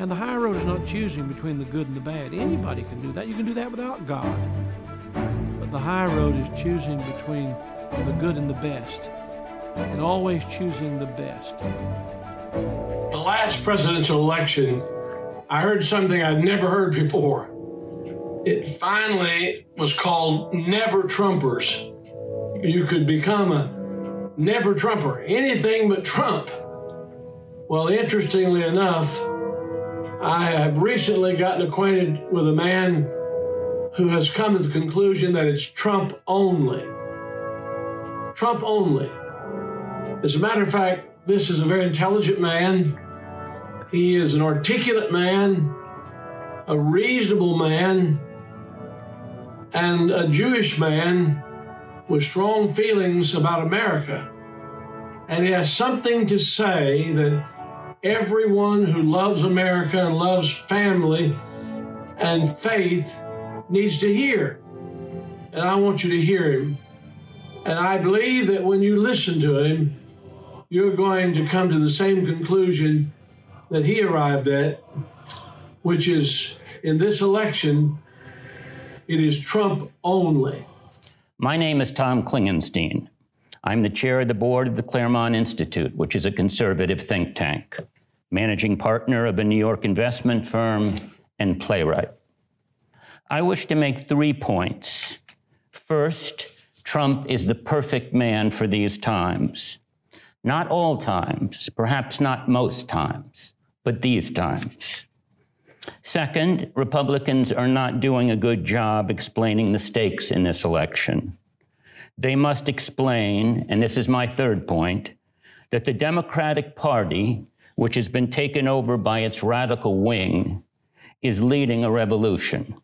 And the high road is not choosing between the good and the bad. Anybody can do that. You can do that without God. But the high road is choosing between the good and the best, and always choosing the best. The last presidential election, I heard something I'd never heard before. It finally was called Never Trumpers. You could become a never Trumper, anything but Trump. Well, interestingly enough, I have recently gotten acquainted with a man who has come to the conclusion that it's Trump only. Trump only. As a matter of fact, this is a very intelligent man. He is an articulate man, a reasonable man, and a Jewish man with strong feelings about America. And he has something to say that everyone who loves America and loves family and faith needs to hear. And I want you to hear him. And I believe that when you listen to him, you're going to come to the same conclusion that he arrived at, which is in this election, it is Trump only. My name is Tom Klingenstein. I'm the chair of the board of the Claremont Institute, which is a conservative think tank, managing partner of a New York investment firm, and playwright. I wish to make three points. First, Trump is the perfect man for these times. Not all times, perhaps not most times, but these times. Second, Republicans are not doing a good job explaining the stakes in this election. They must explain, and this is my third point, that the Democratic Party, which has been taken over by its radical wing, is leading a revolution.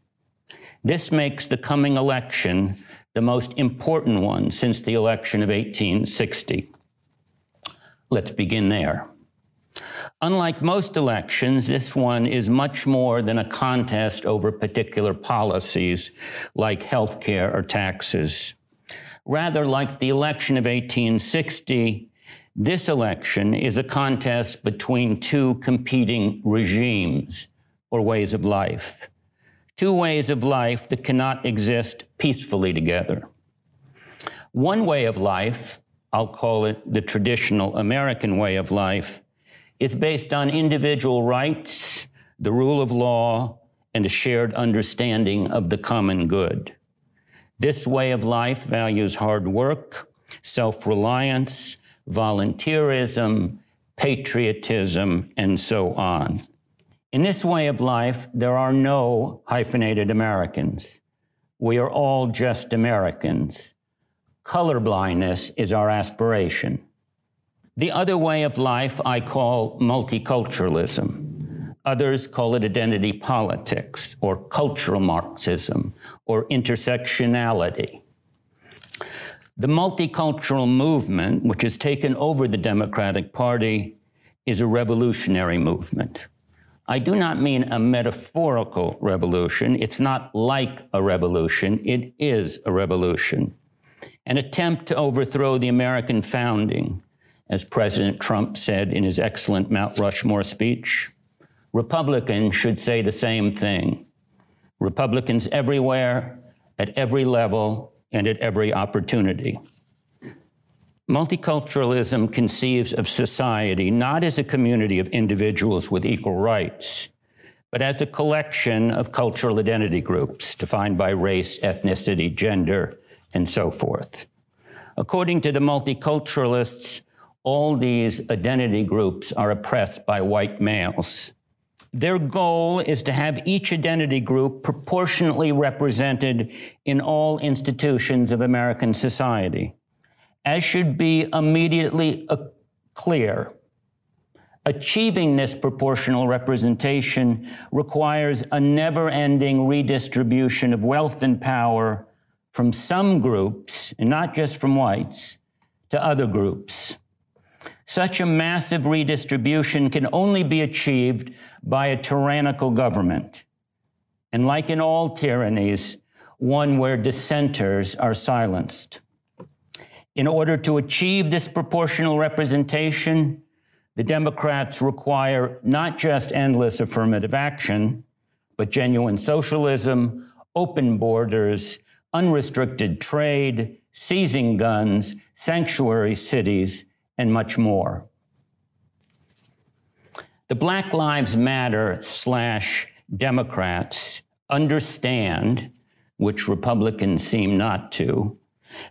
This makes the coming election the most important one since the election of 1860. Let's begin there. Unlike most elections, this one is much more than a contest over particular policies like health care or taxes. Rather, like the election of 1860, this election is a contest between two competing regimes or ways of life. Two ways of life that cannot exist peacefully together. One way of life, I'll call it the traditional American way of life, is based on individual rights, the rule of law, and a shared understanding of the common good. This way of life values hard work, self reliance, volunteerism, patriotism, and so on. In this way of life, there are no hyphenated Americans. We are all just Americans. Colorblindness is our aspiration. The other way of life I call multiculturalism. Others call it identity politics or cultural Marxism or intersectionality. The multicultural movement, which has taken over the Democratic Party, is a revolutionary movement. I do not mean a metaphorical revolution. It's not like a revolution, it is a revolution. An attempt to overthrow the American founding, as President Trump said in his excellent Mount Rushmore speech. Republicans should say the same thing. Republicans everywhere, at every level, and at every opportunity. Multiculturalism conceives of society not as a community of individuals with equal rights, but as a collection of cultural identity groups defined by race, ethnicity, gender, and so forth. According to the multiculturalists, all these identity groups are oppressed by white males. Their goal is to have each identity group proportionately represented in all institutions of American society. As should be immediately clear, achieving this proportional representation requires a never ending redistribution of wealth and power from some groups, and not just from whites, to other groups. Such a massive redistribution can only be achieved by a tyrannical government. And like in all tyrannies, one where dissenters are silenced. In order to achieve this proportional representation, The Democrats require not just endless affirmative action, but genuine socialism, open borders, unrestricted trade, seizing guns, sanctuary cities, and much more. The Black Lives Matter slash Democrats understand, which Republicans seem not to,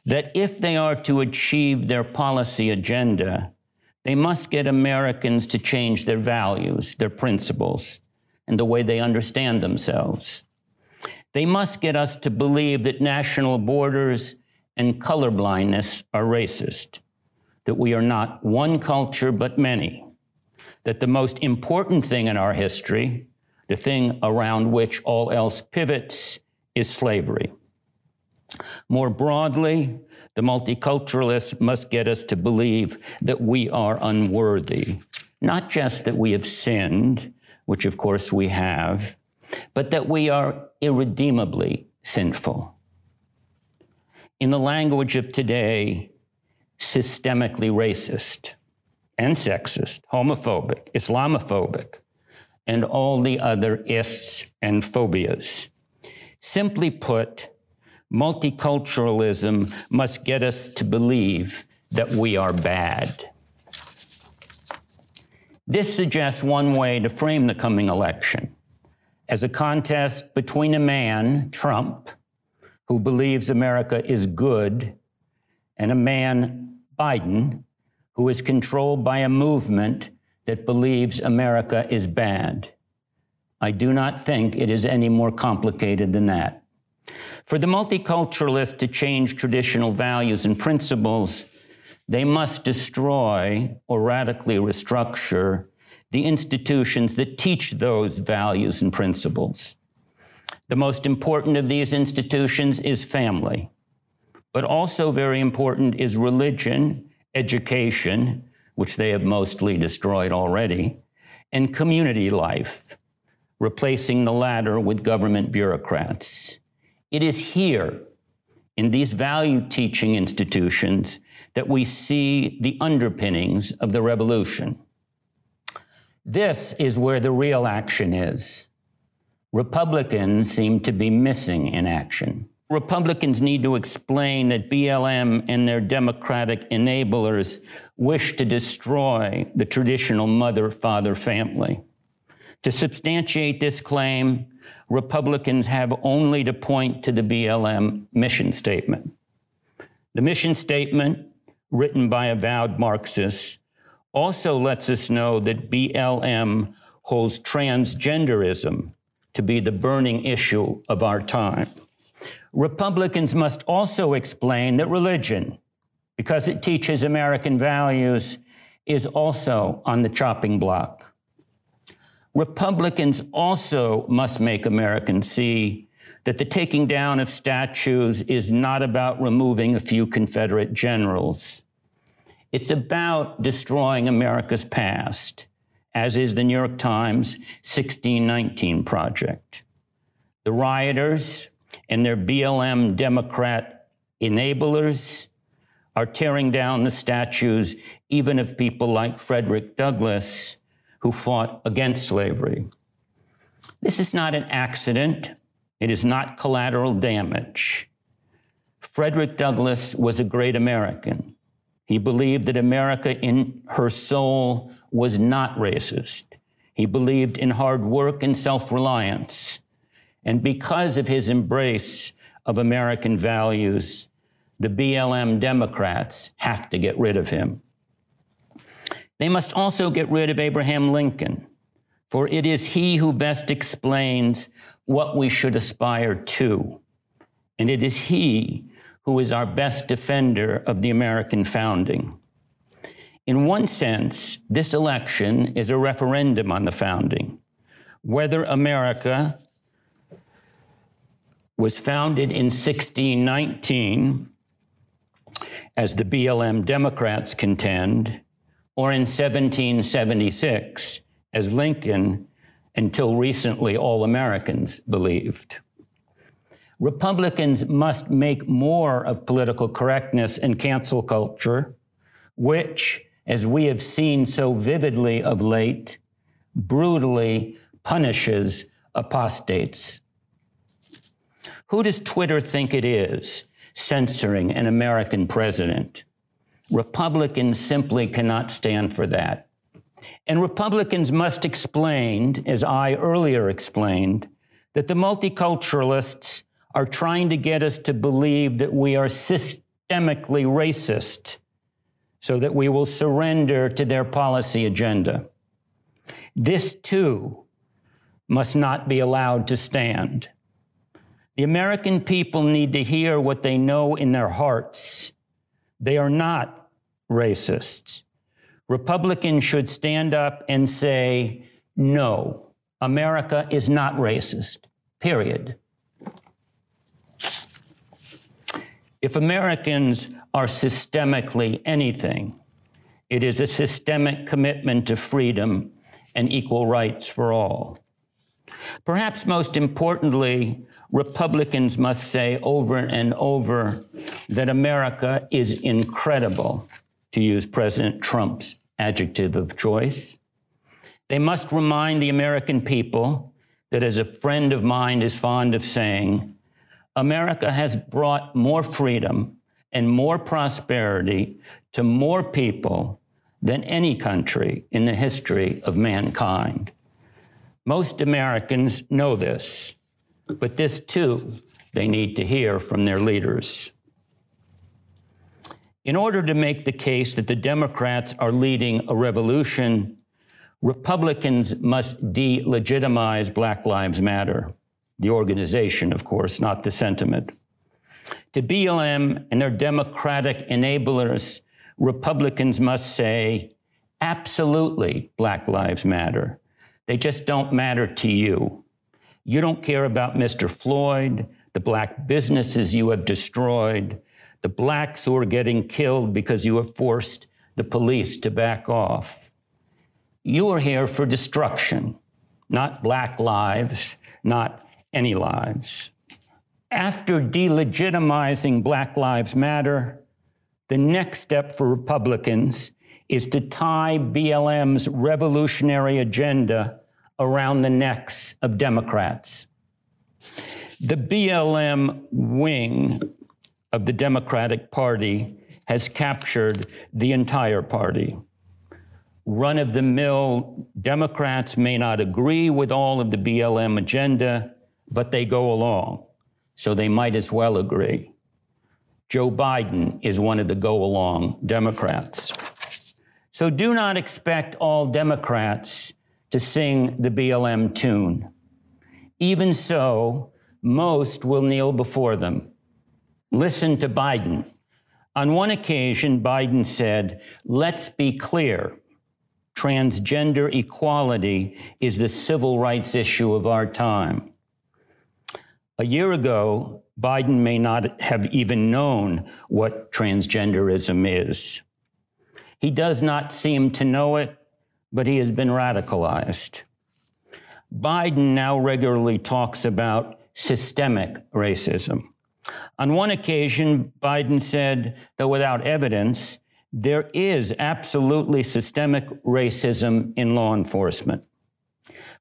that if they are to achieve their policy agenda, they must get Americans to change their values, their principles, and the way they understand themselves. They must get us to believe that national borders and colorblindness are racist, that we are not one culture but many, that the most important thing in our history, the thing around which all else pivots, is slavery. More broadly, the multiculturalists must get us to believe that we are unworthy, not just that we have sinned, which of course we have, but that we are irredeemably sinful. In the language of today, systemically racist and sexist, homophobic, Islamophobic, and all the other ists and phobias. Simply put, multiculturalism must get us to believe that we are bad. This suggests one way to frame the coming election as a contest between a man, Trump, who believes America is good, and a man, Biden, who is controlled by a movement that believes America is bad. I do not think it is any more complicated than that. For the multiculturalists to change traditional values and principles, they must destroy or radically restructure the institutions that teach those values and principles. The most important of these institutions is family, but also very important is religion, education, which they have mostly destroyed already, and community life, replacing the latter with government bureaucrats. It is here, in these value teaching institutions, that we see the underpinnings of the revolution. This is where the real action is. Republicans seem to be missing in action. Republicans need to explain that BLM and their Democratic enablers wish to destroy the traditional mother father family. To substantiate this claim, Republicans have only to point to the BLM mission statement. The mission statement, written by avowed Marxists, also lets us know that BLM holds transgenderism to be the burning issue of our time. Republicans must also explain that religion, because it teaches American values, is also on the chopping block. Republicans also must make Americans see that the taking down of statues is not about removing a few Confederate generals. It's about destroying America's past, as is the New York Times 1619 Project. The rioters and their BLM Democrat enablers are tearing down the statues even of people like Frederick Douglass who fought against slavery. This is not an accident. It is not collateral damage. Frederick Douglass was a great American. He believed that America in her soul was not racist. He believed in hard work and self reliance. And because of his embrace of American values, the BLM Democrats have to get rid of him. They must also get rid of Abraham Lincoln, for it is he who best explains what we should aspire to. And it is he who is our best defender of the American founding. In one sense, this election is a referendum on the founding. Whether America was founded in 1619, as the BLM Democrats contend, or in 1776, as Lincoln, until recently, all Americans believed. Republicans must make more of political correctness and cancel culture, which, as we have seen so vividly of late, brutally punishes apostates. Who does Twitter think it is censoring an American president? Republicans simply cannot stand for that. And Republicans must explain, as I earlier explained, that the multiculturalists are trying to get us to believe that we are systemically racist so that we will surrender to their policy agenda. This too must not be allowed to stand. The American people need to hear what they know in their hearts. They are not racists. Republicans should stand up and say, no, America is not racist, period. If Americans are systemically anything, it is a systemic commitment to freedom and equal rights for all. Perhaps most importantly, Republicans must say over and over that America is incredible, to use President Trump's adjective of choice. They must remind the American people that, as a friend of mine is fond of saying, America has brought more freedom and more prosperity to more people than any country in the history of mankind. Most Americans know this, but this too they need to hear from their leaders. In order to make the case that the Democrats are leading a revolution, Republicans must delegitimize Black Lives Matter. The organization, of course, not the sentiment. To BLM and their Democratic enablers, Republicans must say, absolutely, Black Lives Matter. They just don't matter to you. You don't care about Mr. Floyd, the black businesses you have destroyed, the blacks who are getting killed because you have forced the police to back off. You are here for destruction, not black lives, not any lives. After delegitimizing Black Lives Matter, the next step for Republicans is to tie BLM's revolutionary agenda around the necks of Democrats. The BLM wing of the Democratic Party has captured the entire party run of the mill Democrats may not agree with all of the BLM agenda, but they go along. So they might as well agree. Joe Biden is one of the go along Democrats. So do not expect all Democrats to sing the BLM tune. Even so, most will kneel before them. Listen to Biden. On one occasion, Biden said, Let's be clear transgender equality is the civil rights issue of our time. A year ago, Biden may not have even known what transgenderism is. He does not seem to know it, but he has been radicalized. Biden now regularly talks about systemic racism. On one occasion, Biden said, that without evidence, there is absolutely systemic racism in law enforcement.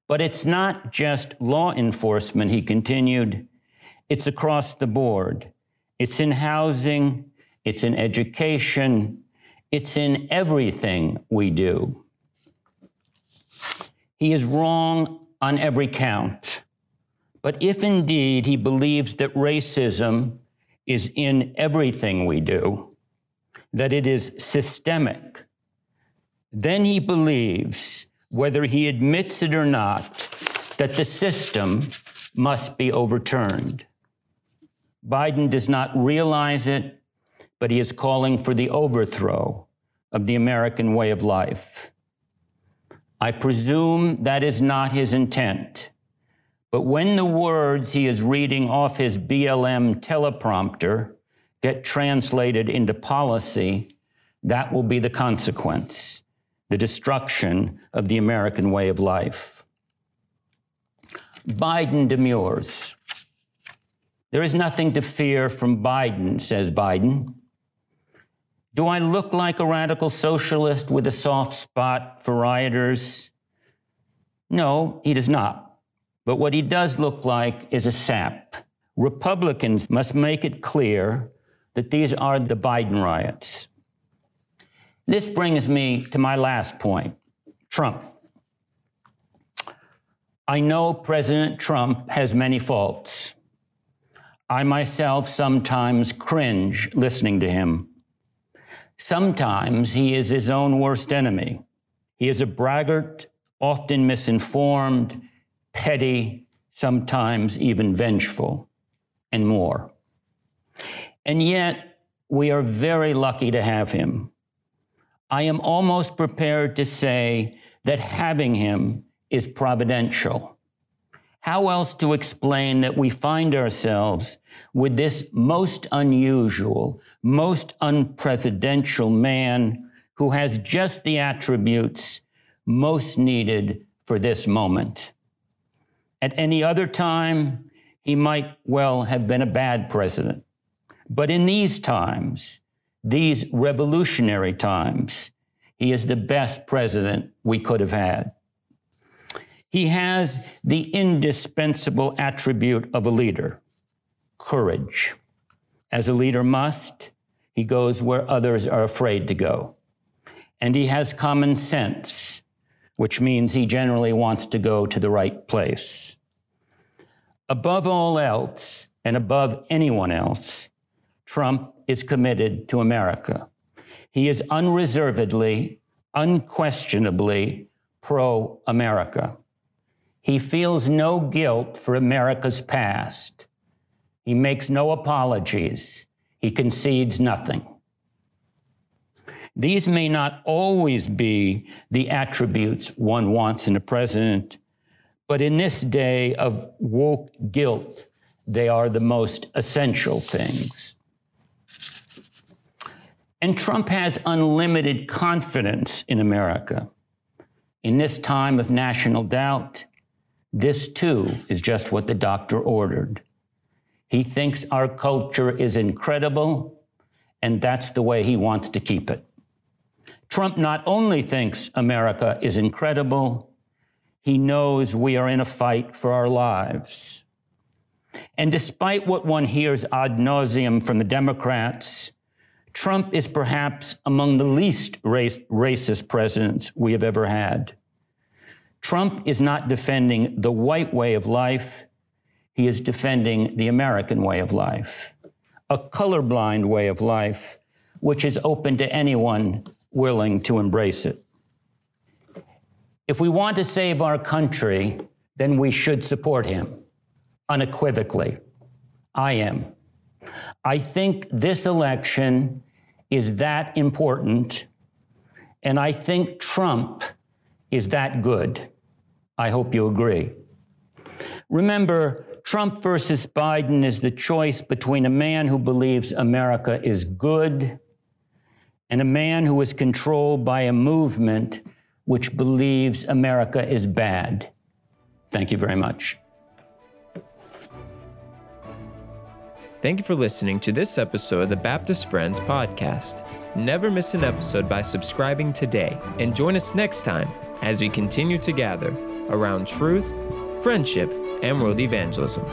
But it's not just law enforcement, he continued, it's across the board. It's in housing, it's in education, it's in everything we do. He is wrong on every count. But if indeed he believes that racism is in everything we do, that it is systemic, then he believes, whether he admits it or not, that the system must be overturned. Biden does not realize it, but he is calling for the overthrow of the American way of life. I presume that is not his intent. But when the words he is reading off his BLM teleprompter get translated into policy, that will be the consequence the destruction of the American way of life. Biden demurs. There is nothing to fear from Biden, says Biden. Do I look like a radical socialist with a soft spot for rioters? No, he does not. But what he does look like is a sap. Republicans must make it clear that these are the Biden riots. This brings me to my last point Trump. I know President Trump has many faults. I myself sometimes cringe listening to him. Sometimes he is his own worst enemy. He is a braggart, often misinformed, petty, sometimes even vengeful, and more. And yet, we are very lucky to have him. I am almost prepared to say that having him is providential. How else to explain that we find ourselves with this most unusual, most unpresidential man who has just the attributes most needed for this moment? At any other time, he might well have been a bad president. But in these times, these revolutionary times, he is the best president we could have had. He has the indispensable attribute of a leader courage. As a leader must, he goes where others are afraid to go. And he has common sense, which means he generally wants to go to the right place. Above all else, and above anyone else, Trump is committed to America. He is unreservedly, unquestionably pro America. He feels no guilt for America's past. He makes no apologies. He concedes nothing. These may not always be the attributes one wants in a president, but in this day of woke guilt, they are the most essential things. And Trump has unlimited confidence in America. In this time of national doubt, this too is just what the doctor ordered. He thinks our culture is incredible, and that's the way he wants to keep it. Trump not only thinks America is incredible, he knows we are in a fight for our lives. And despite what one hears ad nauseum from the Democrats, Trump is perhaps among the least race, racist presidents we have ever had. Trump is not defending the white way of life, he is defending the American way of life, a colorblind way of life, which is open to anyone willing to embrace it. If we want to save our country, then we should support him unequivocally. I am. I think this election is that important, and I think Trump is that good. I hope you agree. Remember, Trump versus Biden is the choice between a man who believes America is good and a man who is controlled by a movement which believes America is bad. Thank you very much. Thank you for listening to this episode of the Baptist Friends podcast. Never miss an episode by subscribing today and join us next time as we continue to gather around truth, friendship, and world evangelism.